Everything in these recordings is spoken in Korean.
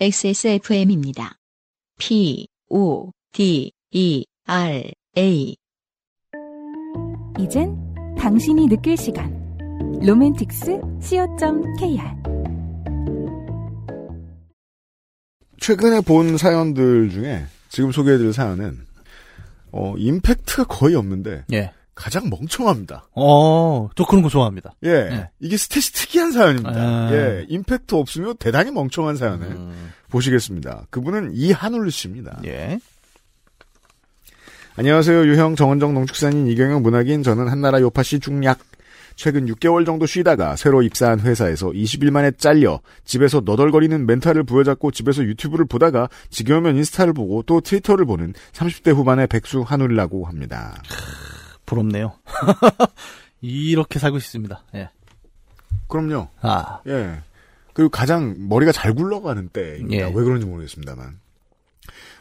XSFM입니다. P, O, D, E, R, A. 이젠 당신이 느낄 시간. 로맨틱스 co.kr 최근에 본 사연들 중에 지금 소개해드릴 사연은 어, 임팩트가 거의 없는데 예. 가장 멍청합니다. 어, 저 그런 거 좋아합니다. 예, 네. 이게 스탯이 특이한 사연입니다. 아. 예, 임팩트 없으면 대단히 멍청한 사연을 음, 보시겠습니다. 그분은 이한울 씨입니다. 예. 안녕하세요. 유형 정원정 농축산인 이경영 문학인 저는 한나라 요파시 중략. 최근 6개월 정도 쉬다가 새로 입사한 회사에서 20일 만에 잘려 집에서 너덜거리는 멘탈을 부여잡고 집에서 유튜브를 보다가 지겨우면 인스타를 보고 또 트위터를 보는 30대 후반의 백수 한울이라고 합니다. 부럽네요. 이렇게 살고 있습니다. 예. 그럼요. 아, 예. 그리고 가장 머리가 잘 굴러가는 때입니다. 예. 왜 그런지 모르겠습니다만.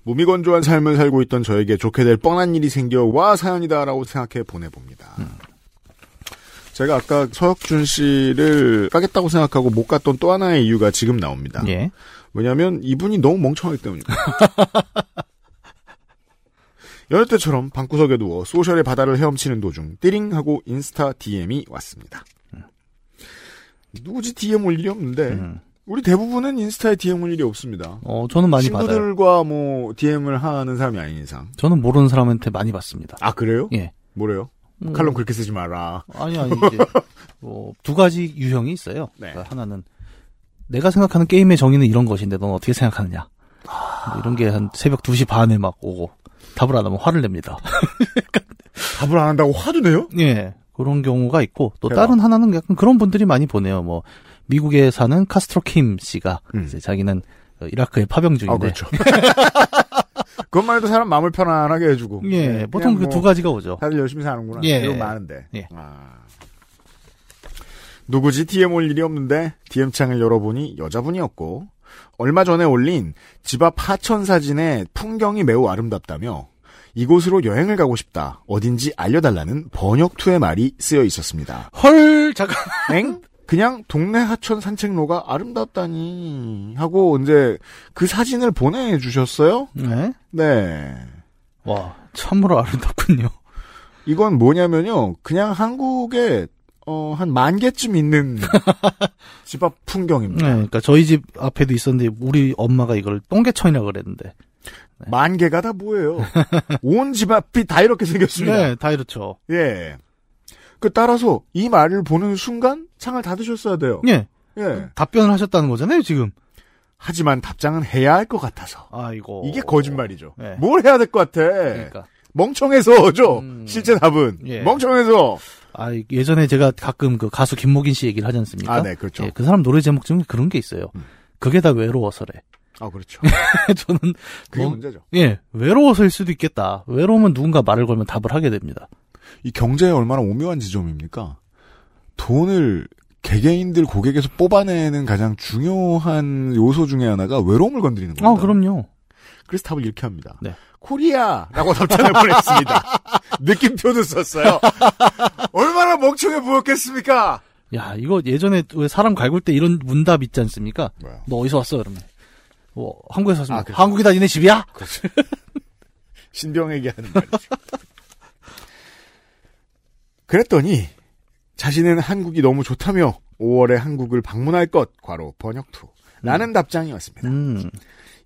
몸이 건조한 삶을 살고 있던 저에게 좋게 될 뻔한 일이 생겨 와 사연이다라고 생각해 보내봅니다. 제가 아까 서혁준 씨를 까겠다고 생각하고 못 갔던 또 하나의 이유가 지금 나옵니다. 예. 왜냐하면 이분이 너무 멍청하기 때문입니다. 여느 때처럼 방구석에 누워 소셜의 바다를 헤엄치는 도중 띠링 하고 인스타 DM이 왔습니다. 누구지 DM 올 일이 없는데 음. 우리 대부분은 인스타에 DM 올 일이 없습니다. 어, 저는 많이 받아요. 친구들과 뭐 DM을 하는 사람이 아닌 이상. 저는 모르는 사람한테 많이 받습니다. 아 그래요? 예. 뭐래요? 음, 칼럼 그렇게 쓰지 마라. 아니, 아니, 이제, 뭐, 두 가지 유형이 있어요. 네. 그러니까 하나는, 내가 생각하는 게임의 정의는 이런 것인데, 넌 어떻게 생각하느냐. 뭐 이런 게 한 새벽 2시 반에 막 오고, 답을 안 하면 화를 냅니다. 답을 안 한다고 화도 내요? 예. 그런 경우가 있고, 또 대박. 다른 하나는 약간 그런 분들이 많이 보내요. 뭐, 미국에 사는 카스트로 킴 씨가, 음. 이제 자기는 어, 이라크에 파병 중인데, 아 그렇죠. 그것만 해도 사람 마음을 편안하게 해주고. 예, 네, 보통 그냥 그두뭐 가지가 오죠. 다들 열심히 사는구나. 예. 이런 많은데. 예. 아. 누구지 DM 올 일이 없는데 DM 창을 열어보니 여자분이었고 얼마 전에 올린 집 앞 하천 사진에 풍경이 매우 아름답다며 이곳으로 여행을 가고 싶다. 어딘지 알려달라는 번역투의 말이 쓰여 있었습니다. 헐, 잠깐. 엥? 그냥 동네 하천 산책로가 아름답다니 하고 이제 그 사진을 보내주셨어요. 네. 네. 와, 참으로 아름답군요. 이건 뭐냐면요. 그냥 한국에 어, 한 만 개쯤 있는 집앞 네, 풍경입니다. 그러니까 저희 집 앞에도 있었는데 우리 엄마가 이걸 똥개천이라 그랬는데. 만 개가 다 뭐예요? 온 집 앞이 다 이렇게 생겼습니다. 네, 다 이렇죠. 예. 그 따라서 이 말을 보는 순간 창을 닫으셨어야 돼요. 예. 예. 답변을 하셨다는 거잖아요, 지금. 하지만 답장은 해야 할 것 같아서. 아이고. 이게 거짓말이죠. 네. 뭘 해야 될 것 같아? 그러니까. 멍청해서죠. 음. 실제 답은 예. 멍청해서. 아, 예전에 제가 가끔 그 가수 김목인 씨 얘기를 하지 않습니까? 아, 네, 그렇죠. 예, 그 사람 노래 제목 중에 그런 게 있어요. 음. 그게 다 외로워서래. 아, 그렇죠. 저는 그게 뭐, 문제죠. 예, 외로워서일 수도 있겠다. 외로우면 누군가 말을 걸면 답을 하게 됩니다. 이 경제에 얼마나 오묘한 지점입니까? 돈을 개개인들 고객에서 뽑아내는 가장 중요한 요소 중에 하나가 외로움을 건드리는 겁니다. 아, 그럼요. 그래서 답을 이렇게 합니다. 네. 코리아라고 답장을 보냈습니다. 느낌표도 썼어요. 얼마나 멍청해 보였겠습니까? 야, 이거 예전에 왜 사람 갈굴 때 이런 문답 있지 않습니까? 뭐야? 너 어디서 왔어? 그러면. 뭐, 한국에서 왔습니다. 아, 그렇죠. 한국이다, 니네 집이야? 신병에게 하는 말이죠. 그랬더니 자신은 한국이 너무 좋다며 5월에 한국을 방문할 것 괄호 번역투 라는 답장이 왔습니다. 음.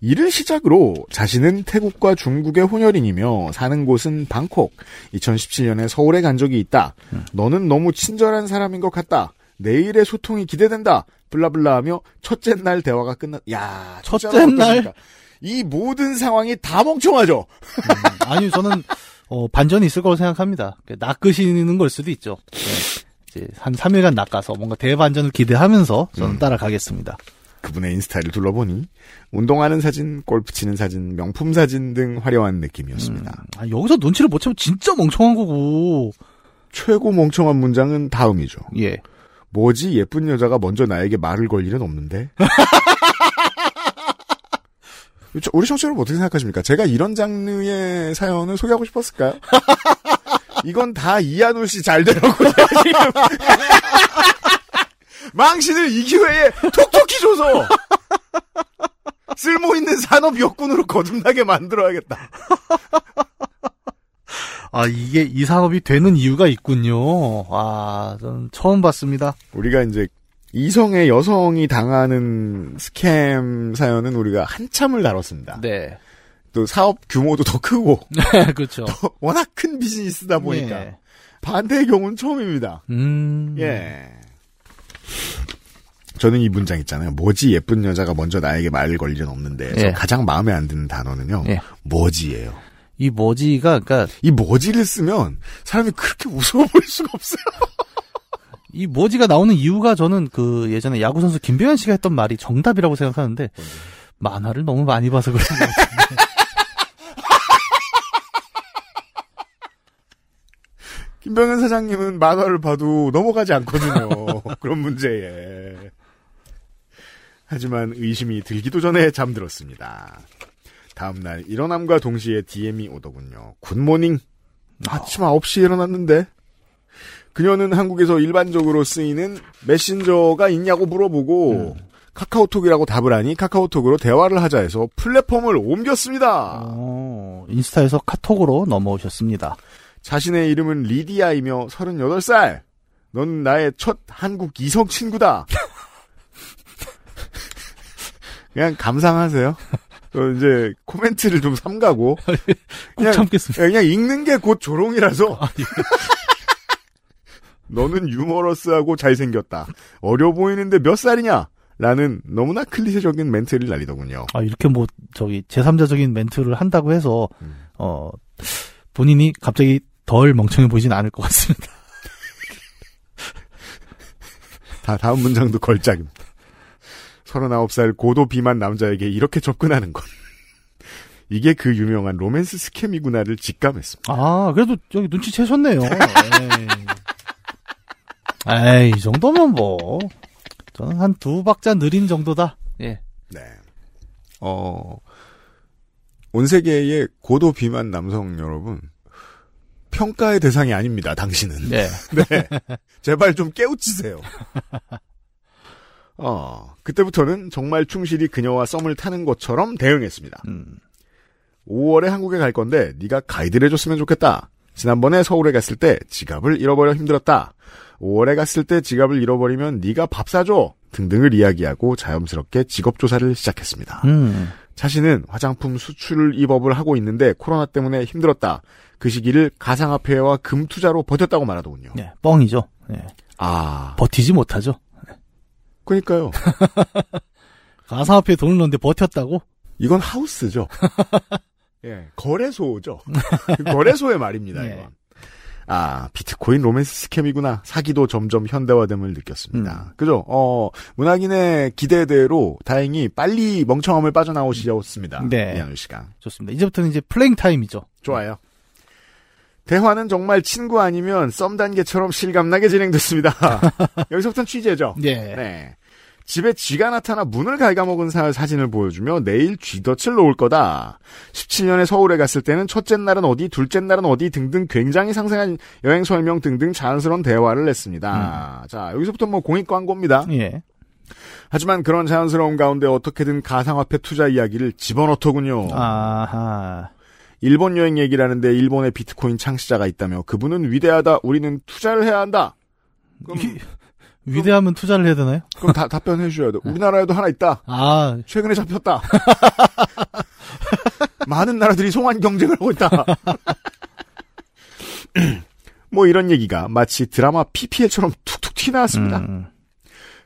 이를 시작으로 자신은 태국과 중국의 혼혈인이며 사는 곳은 방콕. 2017년에 서울에 간 적이 있다. 너는 너무 친절한 사람인 것 같다. 내일의 소통이 기대된다. blah blah 하며 첫째 날 대화가 끝났, 야, 첫째 날은 날? 이 모든 상황이 다 멍청하죠? 아니, 저는, 어, 반전이 있을 거라고 생각합니다. 그 낚으시는 걸 수도 있죠. 네. 이제 한 3일간 낚아서 뭔가 대반전을 기대하면서 저는 음. 따라가겠습니다. 그분의 인스타를 둘러보니 운동하는 사진, 골프 치는 사진, 명품 사진 등 화려한 느낌이었습니다. 아, 여기서 눈치를 못 채면 진짜 멍청한 거고. 최고 멍청한 문장은 다음이죠. 예. 뭐지 예쁜 여자가 먼저 나에게 말을 걸 일은 없는데? 저- 우리 청취 여러분 어떻게 생각하십니까? 제가 이런 장르의 사연을 소개하고 싶었을까요? 이건 다 이한울 씨 잘 되라고. 망신을 이 기회에 톡톡히 줘서 쓸모 있는 산업 여군으로 거듭나게 만들어야겠다. 아, 이게 이 산업이 되는 이유가 있군요. 아, 저는 처음 봤습니다. 우리가 이제 이성의 여성이 당하는 스캠 사연은 우리가 한참을 다뤘습니다. 네. 또 사업 규모도 더 크고 그렇죠. 워낙 큰 비즈니스다 보니까 예. 반대의 경우는 처음입니다. 음. 예. 저는 이 문장 있잖아요. 뭐지 예쁜 여자가 먼저 나에게 말을 걸 일은 없는데 저 예. 가장 마음에 안 드는 단어는요. 예. 뭐지예요. 이 뭐지가, 그니까, 이 뭐지를 쓰면 사람이 그렇게 무서워 보일 수가 없어요. 이 뭐지가 나오는 이유가 저는 그 예전에 야구 선수 김병현 씨가 했던 말이 정답이라고 생각하는데, 만화를 너무 많이 봐서 그런 것 같은데. 김병현 사장님은 만화를 봐도 넘어가지 않거든요. 그런 문제에. 하지만 의심이 들기도 전에 잠들었습니다. 다음날 일어남과 동시에 DM이 오더군요. 굿모닝. 아침 9시에 일어났는데. 그녀는 한국에서 일반적으로 쓰이는 메신저가 있냐고 물어보고 카카오톡이라고 답을 하니 카카오톡으로 대화를 하자 해서 플랫폼을 옮겼습니다. 어, 인스타에서 카톡으로 넘어오셨습니다. 자신의 이름은 리디아이며 38살. 넌 나의 첫 한국 이성 친구다. 그냥 감상하세요. 어, 이제 코멘트를 좀 삼가고 꼭 그냥- 참겠습니다. 그냥 읽는 게 곧 조롱이라서 너는 유머러스하고 잘생겼다. 어려 보이는데 몇 살이냐? 라는 너무나 클리셰적인 멘트를 날리더군요. 아, 이렇게 뭐, 저기, 제3자적인 멘트를 한다고 해서, 음. 어, 본인이 갑자기 덜 멍청해 보이진 않을 것 같습니다. 다 다음 문장도 걸작입니다. 39살 고도 비만 남자에게 이렇게 접근하는 건 이게 그 유명한 로맨스 스캠이구나를 직감했습니다. 아, 그래도 저기 눈치채셨네요. 에이. 에이, 이 정도면 뭐, 저는 한 두 박자 느린 정도다. 예. 네. 어, 온 세계의 고도 비만 남성 여러분, 평가의 대상이 아닙니다, 당신은. 네. 네. 제발 좀 깨우치세요. 어, 그때부터는 정말 충실히 그녀와 썸을 타는 것처럼 대응했습니다. 음. 5월에 한국에 갈 건데 네가 가이드를 해줬으면 좋겠다. 지난번에 서울에 갔을 때 지갑을 잃어버려 힘들었다. 5월에 갔을 때 지갑을 잃어버리면 네가 밥 사줘. 등등을 이야기하고 자연스럽게 직업 조사를 시작했습니다. 음. 자신은 화장품 수출 입업을 하고 있는데 코로나 때문에 힘들었다. 그 시기를 가상화폐와 금 투자로 버텼다고 말하더군요. 예, 뻥이죠. 예. 아, 버티지 못하죠. 그러니까요. 가상화폐에 돈을 넣는데 버텼다고? 이건 하우스죠. 예, 거래소죠. 거래소의 말입니다. 예. 이건. 아, 비트코인 romance scam이구나. 사기도 점점 현대화됨을 느꼈습니다. 그죠? 어, 문학인의 기대대로 다행히 빨리 멍청함을 빠져나오시었습니다. 네. 이한우 씨가. 좋습니다. 이제부터는 이제 playing time이죠. 좋아요. 대화는 정말 친구 아니면 썸 단계처럼 실감나게 진행됐습니다. 여기서부터는 취재죠. 예. 네. 집에 쥐가 나타나 문을 갉아먹은 사, 사진을 보여주며 내일 쥐덫을 놓을 거다. 17년에 서울에 갔을 때는 첫째 날은 어디, 둘째 날은 어디 등등 굉장히 상세한 여행 설명 등등 자연스러운 대화를 했습니다. 자, 여기서부터 뭐 공익 광고입니다. 예. 하지만 그런 자연스러운 가운데 어떻게든 가상화폐 투자 이야기를 집어넣더군요. 아하. 일본 여행 얘기를 하는데 일본의 비트코인 창시자가 있다며 그분은 위대하다. 우리는 투자를 해야 한다. 그럼, 위대하면 투자를 해야 되나요? 그럼 다, 답변해 주셔야 돼. 우리나라에도 하나 있다. 아, 최근에 잡혔다. 많은 나라들이 송환 경쟁을 하고 있다. 뭐 이런 얘기가 마치 드라마 PPL처럼 툭툭 튀나왔습니다. 음.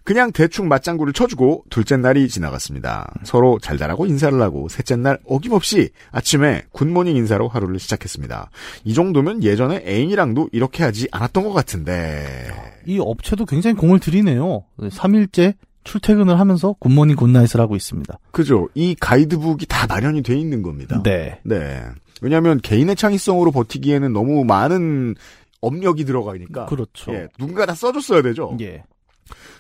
그냥 대충 맞장구를 쳐주고 둘째 날이 지나갔습니다. 서로 잘 자라고 인사를 하고 셋째 날 어김없이 아침에 굿모닝 인사로 하루를 시작했습니다. 이 정도면 예전에 애인이랑도 이렇게 하지 않았던 것 같은데. 이 업체도 굉장히 공을 들이네요. 3일째 출퇴근을 하면서 굿모닝 굿나잇을 하고 있습니다. 그죠? 이 가이드북이 다 마련이 돼 있는 겁니다. 네. 네. 왜냐하면 개인의 창의성으로 버티기에는 너무 많은 업력이 들어가니까. 그렇죠. 예, 누군가 다 써줬어야 되죠. 예.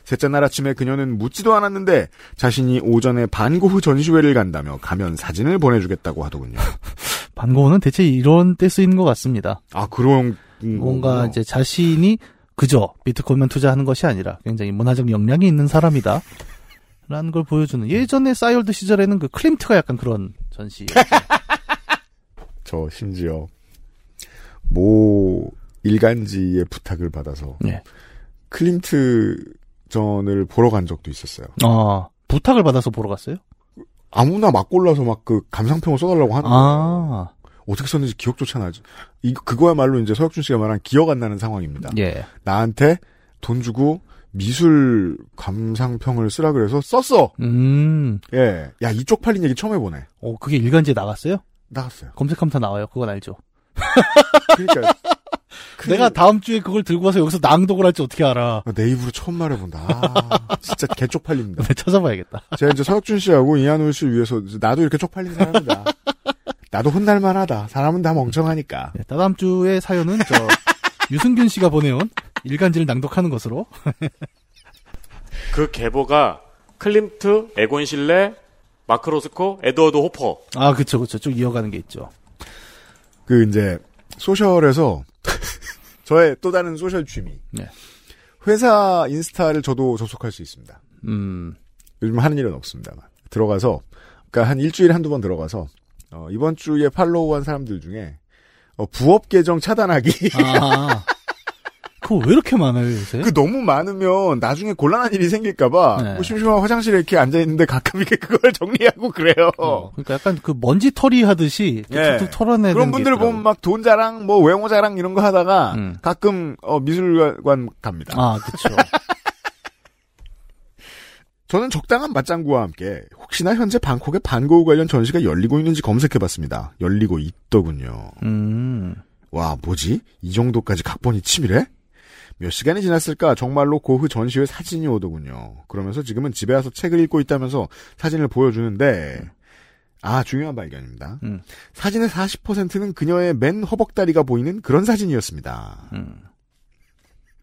셋째 날 아침에 그녀는 묻지도 않았는데 자신이 오전에 반고흐 전시회를 간다며 가면 사진을 보내주겠다고 하더군요. 반고는 대체 이런 때 쓰이는 것 같습니다. 아 그런 뭔가. 이제 자신이 그저 비트코인만 투자하는 것이 아니라 굉장히 문화적 역량이 있는 사람이다. 라는 걸 보여주는 예전에 싸이월드 시절에는 그 클림트가 약간 그런 전시. 저 심지어 모 일간지의 부탁을 받아서 네. 클림트 전을 보러 간 적도 있었어요. 아 부탁을 받아서 보러 갔어요? 아무나 막 골라서 막 그 감상평을 써달라고 하는 거예요. 아 어떻게 썼는지 기억조차 나지. 이 그거야말로 이제 서혁준 씨가 말한 기억 안 나는 상황입니다. 예. 나한테 돈 주고 미술 감상평을 쓰라 그래서 썼어. 음. 예. 야 이쪽 팔린 얘기 처음 해보네. 어 그게 일간지에 나갔어요? 나갔어요. 검색하면 다 나와요. 그건 알죠. 그러니까 내가 다음 주에 그걸 들고 와서 여기서 낭독을 할지 어떻게 알아? 내 입으로 처음 말해본다. 아, 진짜 개 쪽팔립니다. 네, 찾아봐야겠다. 제가 이제 서혁준 씨하고 이한울 씨 위해서 나도 이렇게 쪽팔린 사람이다. 나도 혼날만 하다. 사람은 다 멍청하니까. 네, 다음 주에 사연은 저 유승균 씨가 보내온 일간지를 낭독하는 것으로. 그 계보가 클림트, 에곤 실레, 마크 로스코, 에드워드 호퍼. 아 그쵸 그쵸 쭉 이어가는 게 있죠. 그 이제 social에서 저의 또 다른 social 취미. 네. 회사 인스타를 저도 접속할 수 있습니다. 음. 요즘 하는 일은 없습니다만 들어가서 그러니까 한 일주일에 한두 번 들어가서 어, 이번 주에 follow한 사람들 중에 어, 부업 계정 차단하기 아. 그거 왜 이렇게 많아요 요새? 그 너무 많으면 나중에 곤란한 일이 생길까봐 네. 뭐 심심한 화장실에 이렇게 앉아 있는데 가끔 이렇게 그걸 정리하고 그래요. 어, 그러니까 약간 그 먼지 털이 하듯이 예. 툭툭 털어내는 그런 게 분들. 보면 막 돈 자랑, 뭐 외모 자랑 이런 거 하다가 음. 가끔 어, 미술관 갑니다. 아 그쵸. 저는 적당한 맞장구와 함께 혹시나 현재 방콕에 반고우 관련 전시가 열리고 있는지 검색해봤습니다. 열리고 있더군요. 음. 와 뭐지? 이 정도까지 각본이 치밀해? 몇 시간이 지났을까 정말로 고흐 전시회 사진이 오더군요. 그러면서 지금은 집에 와서 책을 읽고 있다면서 사진을 보여주는데 아 중요한 발견입니다. 음. 사진의 40%는 그녀의 맨 허벅다리가 보이는 그런 사진이었습니다. 음.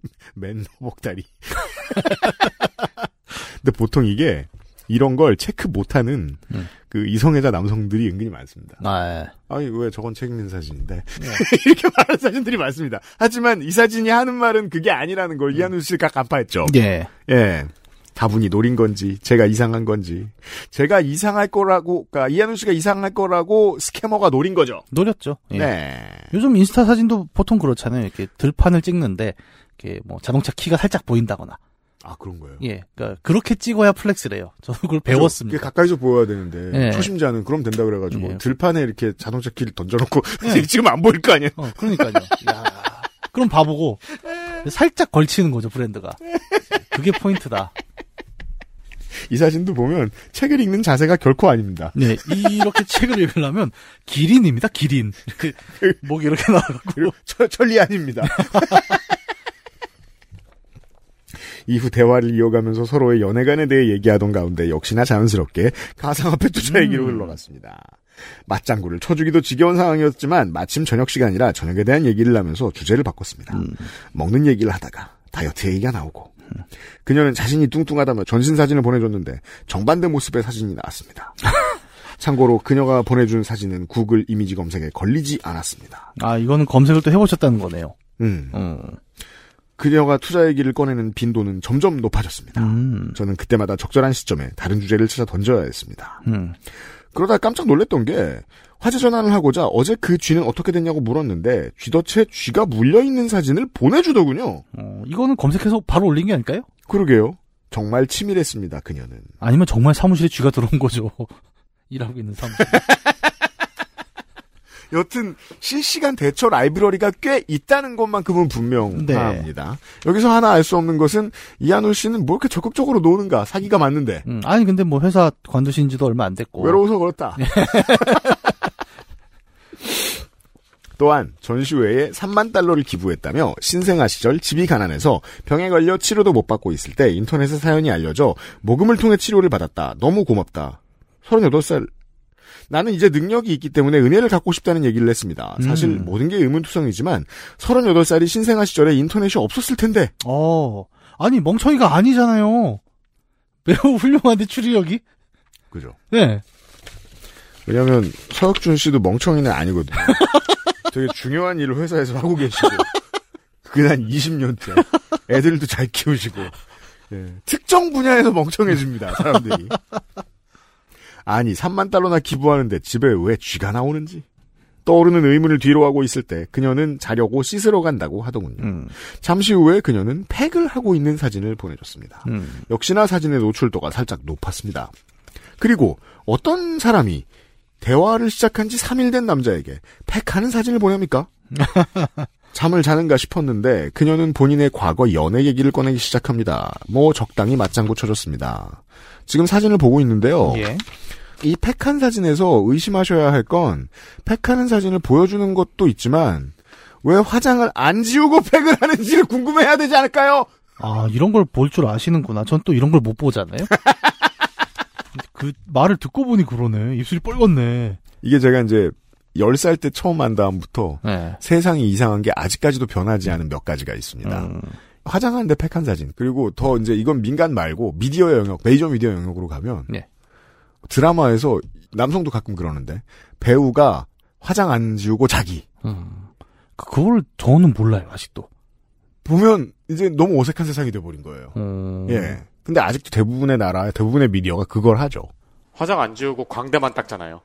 맨 허벅다리. 근데 보통 이게 이런 걸 체크 못하는 음. 그 이성애자 남성들이 은근히 많습니다. 아, 예. 아니 왜 저건 책 읽는 사진인데 네. 이렇게 말하는 사진들이 많습니다. 하지만 이 사진이 하는 말은 그게 아니라는 걸 이한우 씨가 간파했죠. 예. 예. 다분히 노린 건지 제가 이상한 건지 제가 이상할 거라고 그러니까 이한우 씨가 이상할 거라고 scammer가 노린 거죠. 노렸죠. 예. 네. 요즘 인스타 사진도 보통 그렇잖아요. 이렇게 들판을 찍는데 이렇게 뭐 자동차 키가 살짝 보인다거나. 아 그런 거예요. 예. 그러니까 그렇게 찍어야 flex래요. 저도 그걸 배웠습니다. 가까이서 보여야 되는데 예. 초심자는 그럼 된다 그래가지고 예. 들판에 이렇게 자동차 키를 던져놓고 예. 지금 안 보일 거 아니에요. 어, 그러니까요. 야. 그럼 바보고 살짝 걸치는 거죠, 브랜드가. 그게 포인트다. 이 사진도 보면 책을 읽는 자세가 결코 아닙니다. 네, 이렇게 책을 읽으려면 기린입니다, 기린. 이렇게 목이 이렇게. 그리고 철, 천리안입니다. 이후 대화를 이어가면서 서로의 연애관에 대해 얘기하던 가운데 역시나 자연스럽게 가상화폐 투자 얘기로 흘러갔습니다. 맞장구를 쳐주기도 지겨운 상황이었지만 마침 저녁 시간이라 저녁에 대한 얘기를 하면서 주제를 바꿨습니다. 먹는 얘기를 하다가 다이어트 얘기가 나오고 그녀는 자신이 뚱뚱하다며 전신 사진을 보내줬는데 정반대 모습의 사진이 나왔습니다. 참고로 그녀가 보내준 사진은 구글 이미지 검색에 걸리지 않았습니다. 아, 이거는 검색을 또 해보셨다는 거네요. 음. 음. 그녀가 투자 얘기를 꺼내는 빈도는 점점 높아졌습니다. 음. 저는 그때마다 적절한 시점에 다른 주제를 찾아 던져야 했습니다. 음. 그러다 깜짝 놀랐던 게 화제 전환을 하고자 어제 그 쥐는 어떻게 됐냐고 물었는데 쥐덫에 쥐가 물려있는 사진을 보내주더군요. 어, 이거는 검색해서 바로 올린 게 아닐까요? 그러게요. 정말 치밀했습니다. 그녀는. 아니면 정말 사무실에 쥐가 들어온 거죠. 일하고 있는 사무실. 여튼 실시간 대처 라이브러리가 꽤 있다는 것만큼은 분명합니다. 여기서 하나 알 수 없는 것은 이한울 씨는 뭐 이렇게 적극적으로 노는가 사기가 맞는데 음, 아니, 근데 뭐 회사 관두신 지도 얼마 안 됐고. 외로워서 그렇다. 또한 전시회에 3만 달러를 기부했다며 신생아 시절 집이 가난해서 병에 걸려 치료도 못 받고 있을 때 인터넷에 사연이 알려져 모금을 통해 치료를 받았다. 너무 고맙다. 38살. 나는 이제 능력이 있기 때문에 은혜를 갖고 싶다는 얘기를 했습니다. 사실 음. 모든 게 의문투성이지만 38살이 신생아 시절에 인터넷이 없었을 텐데 어, 아니, 멍청이가 아니잖아요. 매우 훌륭한데, 추리력이? 그죠? 네. 왜냐면 서혁준 씨도 멍청이는 아니거든요. 되게 중요한 일을 회사에서 하고 계시고 한 20년째 애들도 잘 키우시고 예. 특정 분야에서 멍청해집니다, 사람들이. 아니, 3만 달러나 기부하는데 집에 왜 쥐가 나오는지. 떠오르는 의문을 뒤로 하고 있을 때 그녀는 자려고 씻으러 간다고 하더군요. 음. 잠시 후에 그녀는 팩을 하고 있는 사진을 보내줬습니다. 음. 역시나 사진의 노출도가 살짝 높았습니다. 그리고 어떤 사람이 대화를 시작한 지 3일 된 남자에게 팩하는 사진을 보냅니까? 잠을 자는가 싶었는데 그녀는 본인의 과거 연애 얘기를 꺼내기 시작합니다. 뭐 적당히 맞장구 쳐줬습니다. 지금 사진을 보고 있는데요. 예. 이 팩한 사진에서 의심하셔야 할 건 팩하는 사진을 보여주는 것도 있지만 왜 화장을 안 지우고 팩을 하는지를 궁금해야 되지 않을까요? 아, 이런 걸 볼 줄 아시는구나. 전 또 이런 걸 못 보잖아요. 그 말을 듣고 보니 그러네. 입술이 뻘겋네. 이게 제가 이제 10살 때 처음 한 다음부터 네. 세상이 이상한 게 아직까지도 변하지 않은 몇 가지가 있습니다. 음. 화장하는데 팩한 사진. 그리고 더 이제 이건 민간 말고 미디어 영역, 메이저 미디어 영역으로 가면 네. 드라마에서 남성도 가끔 그러는데 배우가 화장 안 지우고 자기. 음. 그걸 저는 몰라요, 아직도. 보면 이제 너무 어색한 세상이 돼버린 거예요. 음. 예. 근데 아직도 대부분의 나라, 대부분의 미디어가 그걸 하죠. 화장 안 지우고 광대만 닦잖아요.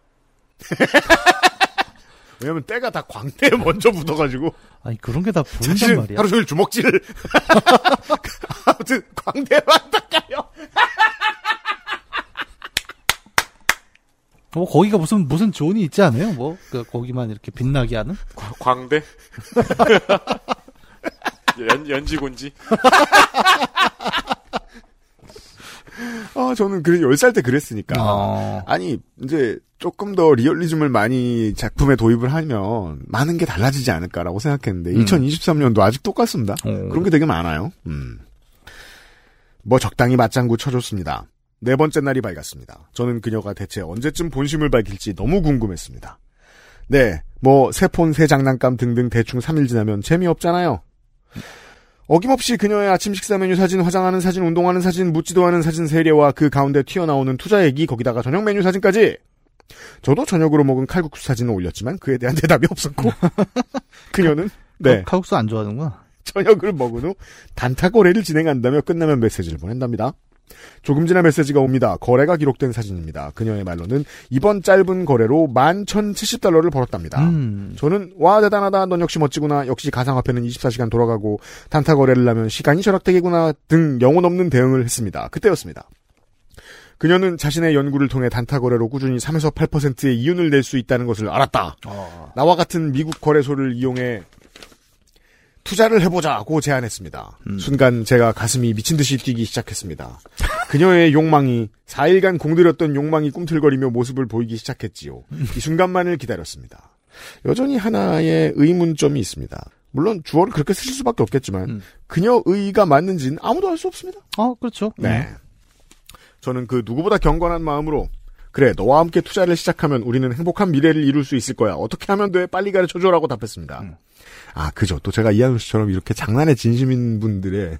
왜냐면 때가 다 광대에 먼저 묻어가지고 아니, 그런 게 다 보인단 말이야. 하루 종일 주먹질을 아무튼 광대만 닦아요. 뭐, 거기가 무슨, 무슨 존이 있지 않아요? 뭐, 그, 거기만 이렇게 빛나게 하는? 과- 광대? 연, 연지곤지? 아 저는 그래 10살 때 그랬으니까. 어. 아니 이제 조금 더 리얼리즘을 많이 작품에 도입을 하면 많은 게 달라지지 않을까라고 생각했는데 음. 2023년도 아직 똑같습니다. 어. 그런 게 되게 많아요. 음. 뭐 적당히 맞장구 쳐줬습니다. 네 번째 날이 밝았습니다. 저는 그녀가 대체 언제쯤 본심을 밝힐지 너무 궁금했습니다. 네, 뭐 새 폰, 새 장난감 등등 대충 3일 지나면 재미없잖아요. 어김없이 그녀의 아침 식사 메뉴 사진, 화장하는 사진, 운동하는 사진, 묻지도 않은 사진 세례와 그 가운데 튀어나오는 투자 얘기, 거기다가 저녁 메뉴 사진까지. 저도 저녁으로 먹은 칼국수 사진을 올렸지만 그에 대한 대답이 없었고 그녀는 네 칼- 칼국수 안 좋아하는구나. 저녁을 먹은 후 단타 거래를 진행한다며 끝나면 메시지를 보낸답니다. 조금 지나 메시지가 옵니다. 거래가 기록된 사진입니다. 그녀의 말로는 이번 짧은 거래로 11,070달러를 벌었답니다. 음. 저는 와 대단하다 넌 역시 멋지구나 역시 가상화폐는 24시간 돌아가고 단타 거래를 하면 시간이 절약되겠구나 등 영혼 없는 대응을 했습니다. 그때였습니다. 그녀는 자신의 연구를 통해 단타 거래로 꾸준히 3에서 8%의 이윤을 낼 수 있다는 것을 알았다. 어. 나와 같은 미국 거래소를 이용해 투자를 해보자고 제안했습니다. 음. 순간 제가 가슴이 미친 듯이 뛰기 시작했습니다. 그녀의 욕망이 4일간 공들였던 욕망이 꿈틀거리며 모습을 보이기 시작했지요. 이 순간만을 기다렸습니다. 여전히 하나의 의문점이 있습니다. 물론 주어를 그렇게 쓰실 수밖에 없겠지만 음. 그녀 의가 맞는지는 아무도 알 수 없습니다. 어, 그렇죠. 네. 저는 그 누구보다 경건한 마음으로 그래 너와 함께 투자를 시작하면 우리는 행복한 미래를 이룰 수 있을 거야. 어떻게 하면 돼? 빨리 가르쳐줘라고 답했습니다. 음. 아 그죠. 또 제가 이한우 씨처럼 이렇게 장난에 진심인 분들의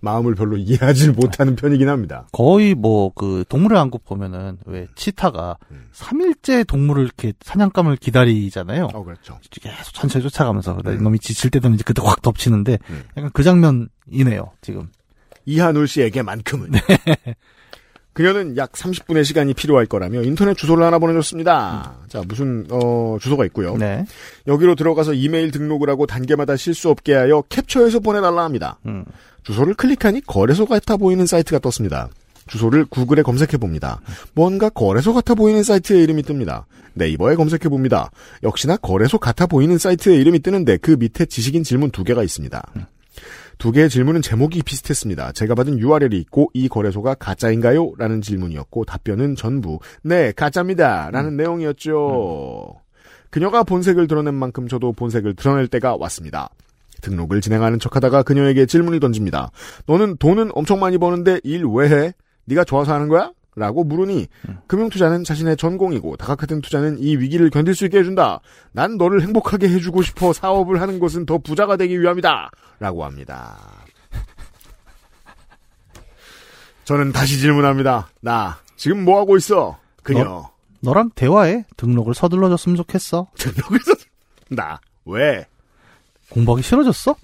마음을 별로 이해하지 못하는 편이긴 합니다. 거의 뭐 그 동물의 왕국 보면은 왜 치타가 음. 3일째 동물을 이렇게 사냥감을 기다리잖아요. 어 그렇죠. 계속 천천히 쫓아가면서 그러다 음. 놈이 지칠 때 되면 이제 그때 확 덮치는데 음. 약간 그 장면이네요 지금. 이한울 씨에게만큼은. 그녀는 약 30분의 시간이 필요할 거라며 인터넷 주소를 하나 보내줬습니다. 자, 무슨, 어, 주소가 있고요. 네. 여기로 들어가서 이메일 등록을 하고 단계마다 실수 없게 하여 캡처해서 보내달라 합니다. 음. 주소를 클릭하니 거래소 같아 보이는 사이트가 떴습니다. 주소를 구글에 검색해 봅니다. 뭔가 거래소 같아 보이는 사이트의 이름이 뜹니다. 네이버에 검색해 봅니다. 역시나 거래소 같아 보이는 사이트의 이름이 뜨는데 그 밑에 지식인 질문 두 개가 있습니다. 두 개의 질문은 제목이 비슷했습니다. 제가 받은 URL이 있고 이 거래소가 가짜인가요? 라는 질문이었고 답변은 전부 네 가짜입니다. 라는 내용이었죠. 그녀가 본색을 드러낸 만큼 저도 본색을 드러낼 때가 왔습니다. 등록을 진행하는 척하다가 그녀에게 질문을 던집니다. 너는 돈은 엄청 많이 버는데 일 왜 해? 네가 좋아서 하는 거야? 라고 물으니 금융투자는 자신의 전공이고 다각화된 투자는 이 위기를 견딜 수 있게 해준다. 난 너를 행복하게 해주고 싶어 사업을 하는 것은 더 부자가 되기 위함이다. 라고 합니다. 저는 다시 질문합니다. 나 지금 뭐 하고 있어? 그녀 너 랑 대화해. 등록을 서둘러줬으면 좋겠어. 등록을 서- 나 왜? 공부하기 싫어졌어?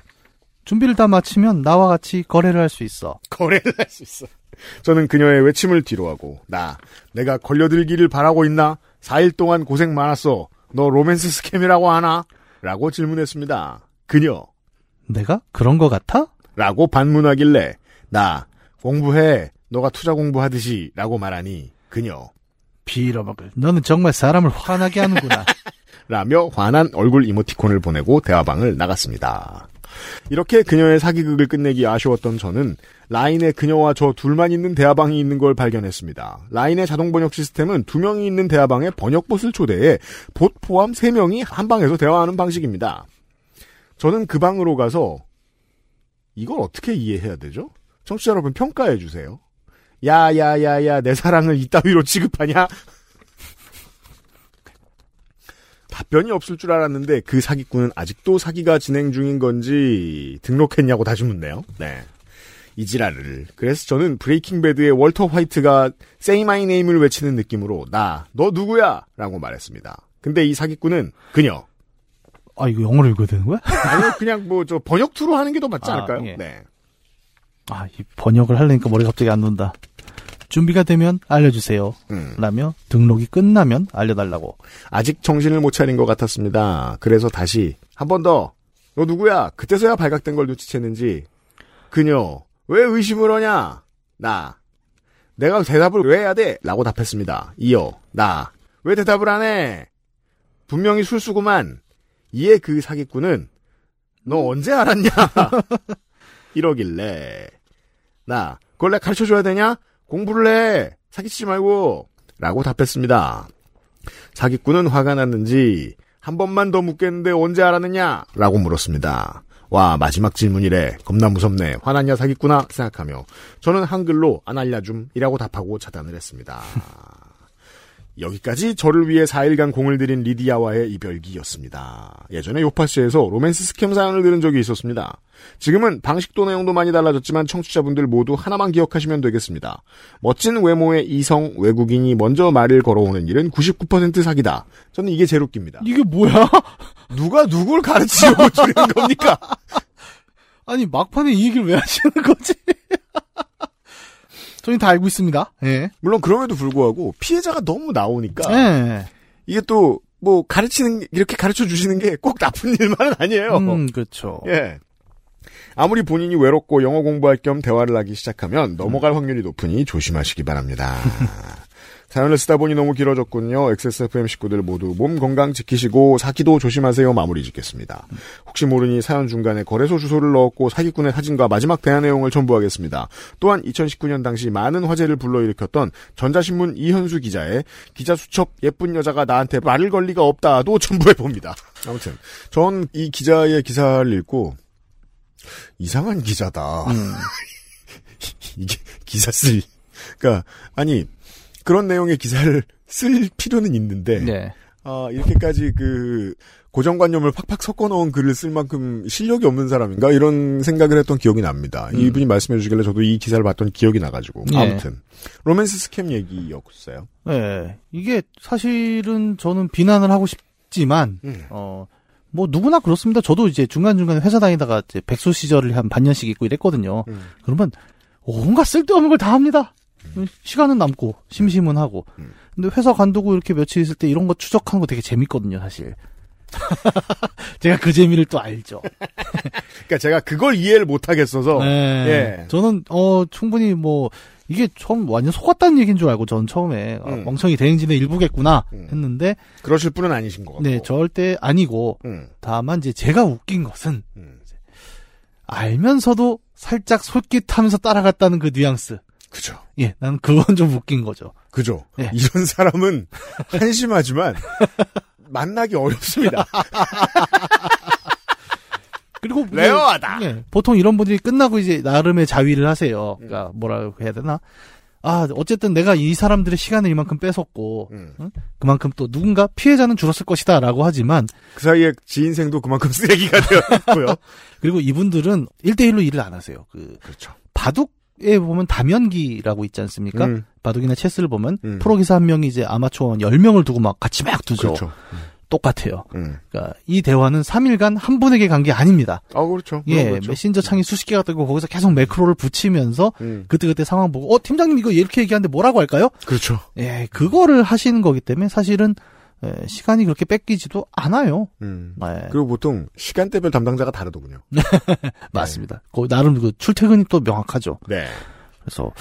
준비를 다 마치면 나와 같이 거래를 할 수 있어. 거래를 할 수 있어. 저는 그녀의 외침을 뒤로하고 나 내가 걸려들기를 바라고 있나? 4일 동안 고생 많았어. 너 romance scam이라고 하나? 라고 질문했습니다. 그녀 내가 그런 거 같아? 라고 반문하길래 나 공부해. 너가 투자 공부하듯이 라고 말하니 그녀 빌어먹을. 너는 정말 사람을 화나게 하는구나. 라며 화난 얼굴 이모티콘을 보내고 대화방을 나갔습니다. 이렇게 그녀의 사기극을 끝내기 아쉬웠던 저는 라인에 그녀와 저 둘만 있는 대화방이 있는 걸 발견했습니다. 라인의 자동 번역 시스템은 두 명이 있는 대화방에 번역봇을 초대해 봇 포함 세 명이 한 방에서 대화하는 방식입니다. 저는 그 방으로 가서 이걸 어떻게 이해해야 되죠? 청취자 여러분 평가해 주세요. 야야야야 내 사랑을 이따위로 취급하냐? 답변이 없을 줄 알았는데 그 사기꾼은 아직도 사기가 진행 중인 건지 등록했냐고 다시 묻네요. 네. 이 지랄을. 그래서 저는 브레이킹 배드의 월터 화이트가 Say My Name을 외치는 느낌으로 나, 너 누구야? 라고 말했습니다. 근데 이 사기꾼은 그녀. 아, 이거 영어로 읽어야 되는 거야? 아니요, 그냥 뭐 저 번역 투로 하는 게 더 맞지 아, 않을까요? 예. 네. 아, 이 번역을 하려니까 머리가 갑자기 안 논다. 준비가 되면 알려주세요. 음. 라며 등록이 끝나면 알려달라고. 아직 정신을 못 차린 것 같았습니다. 그래서 다시 한 번 더. 너 누구야? 그때서야 발각된 걸 눈치챘는지 그녀 왜 의심을 하냐? 나 내가 대답을 왜 해야 돼? 라고 답했습니다. 이어 나 왜 대답을 안 해? 분명히 술수구만. 이에 그 사기꾼은 너 언제 알았냐? 이러길래 나 그걸 내가 가르쳐줘야 되냐? 공부를 해. 사기치지 말고. 라고 답했습니다. 사기꾼은 화가 났는지 한 번만 더 묻겠는데 언제 알았느냐? 라고 물었습니다. 와 마지막 질문이래. 겁나 무섭네. 화났냐 사기꾼아? 생각하며 저는 한글로 안 알려줌이라고 답하고 차단을 했습니다. 여기까지 저를 위해 4일간 공을 들인 리디아와의 이별기였습니다. 예전에 요파시에서 로맨스 스캠 사연을 들은 적이 있었습니다. 지금은 방식도 내용도 많이 달라졌지만 청취자분들 모두 하나만 기억하시면 되겠습니다. 멋진 외모의 이성 외국인이 먼저 말을 걸어오는 일은 99% 사기다. 저는 이게 제일 웃깁니다. 이게 뭐야? 누가 누굴 가르치려고 주는 겁니까? 아니, 막판에 이 얘기를 왜 하시는 거지? 저희 다 알고 있습니다. 예. 물론 그럼에도 불구하고 피해자가 너무 나오니까 예. 이게 또 뭐 가르치는 이렇게 가르쳐 주시는 게 꼭 나쁜 일만은 아니에요. 음, 그렇죠. 예. 아무리 본인이 외롭고 영어 공부할 겸 대화를 하기 시작하면 넘어갈 확률이 높으니 조심하시기 바랍니다. 사연을 쓰다 보니 너무 길어졌군요. XSFM 식구들 모두 몸 건강 지키시고 사기도 조심하세요. 마무리 짓겠습니다. 혹시 모르니 사연 중간에 거래소 주소를 넣었고 사기꾼의 사진과 마지막 대화 내용을 첨부하겠습니다. 또한 2019년 당시 많은 화제를 불러일으켰던 전자신문 이현수 기자의 기자 수첩 예쁜 여자가 나한테 말을 걸 리가 없다도 첨부해봅니다. 아무튼 전 이 기자의 기사를 읽고 이상한 기자다. 이게 기사 쓸, 그니까, 아니, 그런 내용의 기사를 쓸 필요는 있는데, 네. 아, 이렇게까지 그, 고정관념을 팍팍 섞어 넣은 글을 쓸 만큼 실력이 없는 사람인가? 이런 생각을 했던 기억이 납니다. 이분이 말씀해 주시길래 저도 이 기사를 봤던 기억이 나가지고. 예. 아무튼. 로맨스 스캠 얘기였어요. 예. 이게 사실은 저는 비난을 하고 싶지만, 음. 어, 뭐 누구나 그렇습니다. 저도 이제 중간중간에 회사 다니다가 이제 백수 시절을 한 반년씩 있고 이랬거든요. 음. 그러면 온갖 쓸데없는 걸 다 합니다. 시간은 남고 심심은 하고. 음. 근데 회사 관두고 이렇게 며칠 있을 때 이런 거 추적하는 거 되게 재밌거든요, 사실. 제가 그 재미를 또 알죠. 그러니까 제가 그걸 이해를 못 하겠어서, 네. 예. 저는 어 충분히 뭐 이게 처음 완전 속았다는 얘기인 줄 알고 저는 처음에 아, 음. 멍청이 대행진의 일부겠구나 음. 했는데 그러실 분은 아니신 것 같고. 네 절대 아니고 음, 다만 이제 제가 웃긴 것은 음. 알면서도 살짝 솔깃하면서 따라갔다는 그 뉘앙스. 그죠. 예, 난 그건 좀 웃긴 거죠. 그죠. 예. 이런 사람은 한심하지만 만나기 어렵습니다. 그리고 뭐, rare하다. 예, 보통 이런 분들이 끝나고 이제 나름의 자위를 하세요. 음. 그러니까 뭐라고 해야 되나? 아, 어쨌든 내가 이 사람들의 시간을 이만큼 뺏었고 음. 그만큼 또 누군가 피해자는 줄었을 것이다 라고 하지만 그 사이에 지 인생도 그만큼 쓰레기가 되었고요. 그리고 이분들은 1대1로 일을 안 하세요. 그 그렇죠. 바둑 에 보면 다면기라고 있지 않습니까? 음, 바둑이나 체스를 보면 음. 프로 기사 한 명이 이제 아마추어 10명을 두고 막 같이 막 두죠. 그렇죠. 똑같아요. 음. 그러니까 이 대화는 3일간 한 분에게 간 게 아닙니다. 아, 그렇죠. 예, 그렇죠. 메신저 창이 수십 개가 뜨고 거기서 계속 매크로를 붙이면서 음. 그때 그때 상황 보고 어 팀장님 이거 이렇게 얘기하는데 뭐라고 할까요? 그렇죠. 예, 그거를 하시는 거기 때문에 사실은 예, 시간이 그렇게 뺏기지도 않아요. 음. 예, 그리고 보통 시간대별 담당자가 다르더군요. 맞습니다. 그 나름 그 출퇴근이 또 명확하죠. 네. 그래서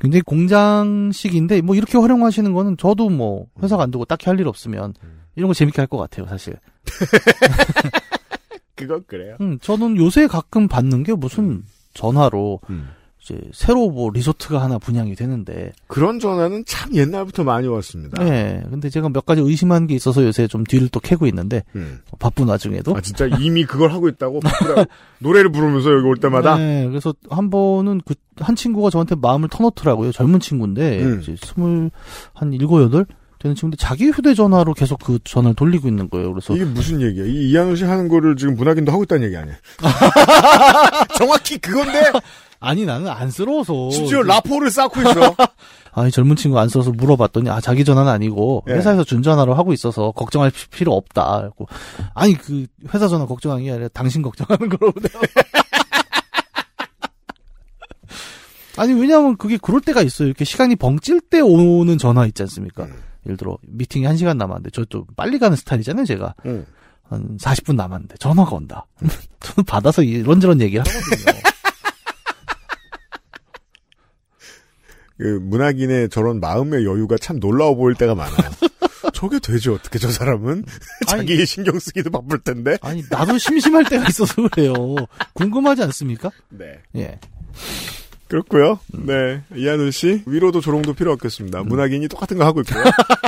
굉장히 공장식인데 뭐 이렇게 활용하시는 거는 저도 뭐 회사 간두고 딱히 할 일 없으면 이런 거 재밌게 할 것 같아요, 사실. 그건 그래요. 음, 저는 요새 가끔 받는 게 무슨 전화로 음. 이제 새로 뭐 리조트가 하나 분양이 되는데 그런 전화는 참 옛날부터 많이 왔습니다. 예. 근데 제가 몇 가지 의심한 게 있어서 요새 좀 뒤를 또 캐고 있는데 음. 바쁜 와중에도 아, 진짜 이미 그걸 하고 있다고? 노래를 부르면서 여기 올 때마다? 네, 그래서 한 번은 그 한 친구가 저한테 마음을 터놓더라고요. 젊은 친구인데 음. 이제 스물 한 일곱 여덟 되는 친구인데 자기 휴대전화로 계속 그 전화를 돌리고 있는 거예요. 그래서 이게 무슨 얘기야? 이 이한우 씨 하는 거를 지금 문학인도 하고 있다는 얘기 아니야? 정확히 그건데 아니 나는 안쓰러워서 심지어 라포를 쌓고 있어. 아니 젊은 친구 안 써서 물어봤더니 아 자기 전화는 아니고 예. 회사에서 준 전화로 하고 있어서 걱정할 피- 필요 없다. 그래고 아니 그 회사 전화 걱정하는 게 아니라 당신 걱정하는 거라고 내가. 아니 왜냐하면 그게 그럴 때가 있어요. 이렇게 시간이 벙찔 때 오는 전화 있지 않습니까? 음. 예를 들어 미팅이 1 시간 남았는데 저좀 빨리 가는 스타일이잖아요. 제가 응. 한 40분 남았는데 전화가 온다. 저는 받아서 이런저런 얘기를 하거든요. 그 문학인의 저런 마음의 여유가 참 놀라워 보일 때가 많아요. 저게 되지 어떻게 저 사람은 자기 신경 쓰기도 바쁠 텐데. 아니 나도 심심할 때가 있어서 그래요. 궁금하지 않습니까? 네. 예. 그렇고요. 네. 이한우 씨 위로도 조롱도 필요 없겠습니다. 문학인이 똑같은 거 하고 있고요.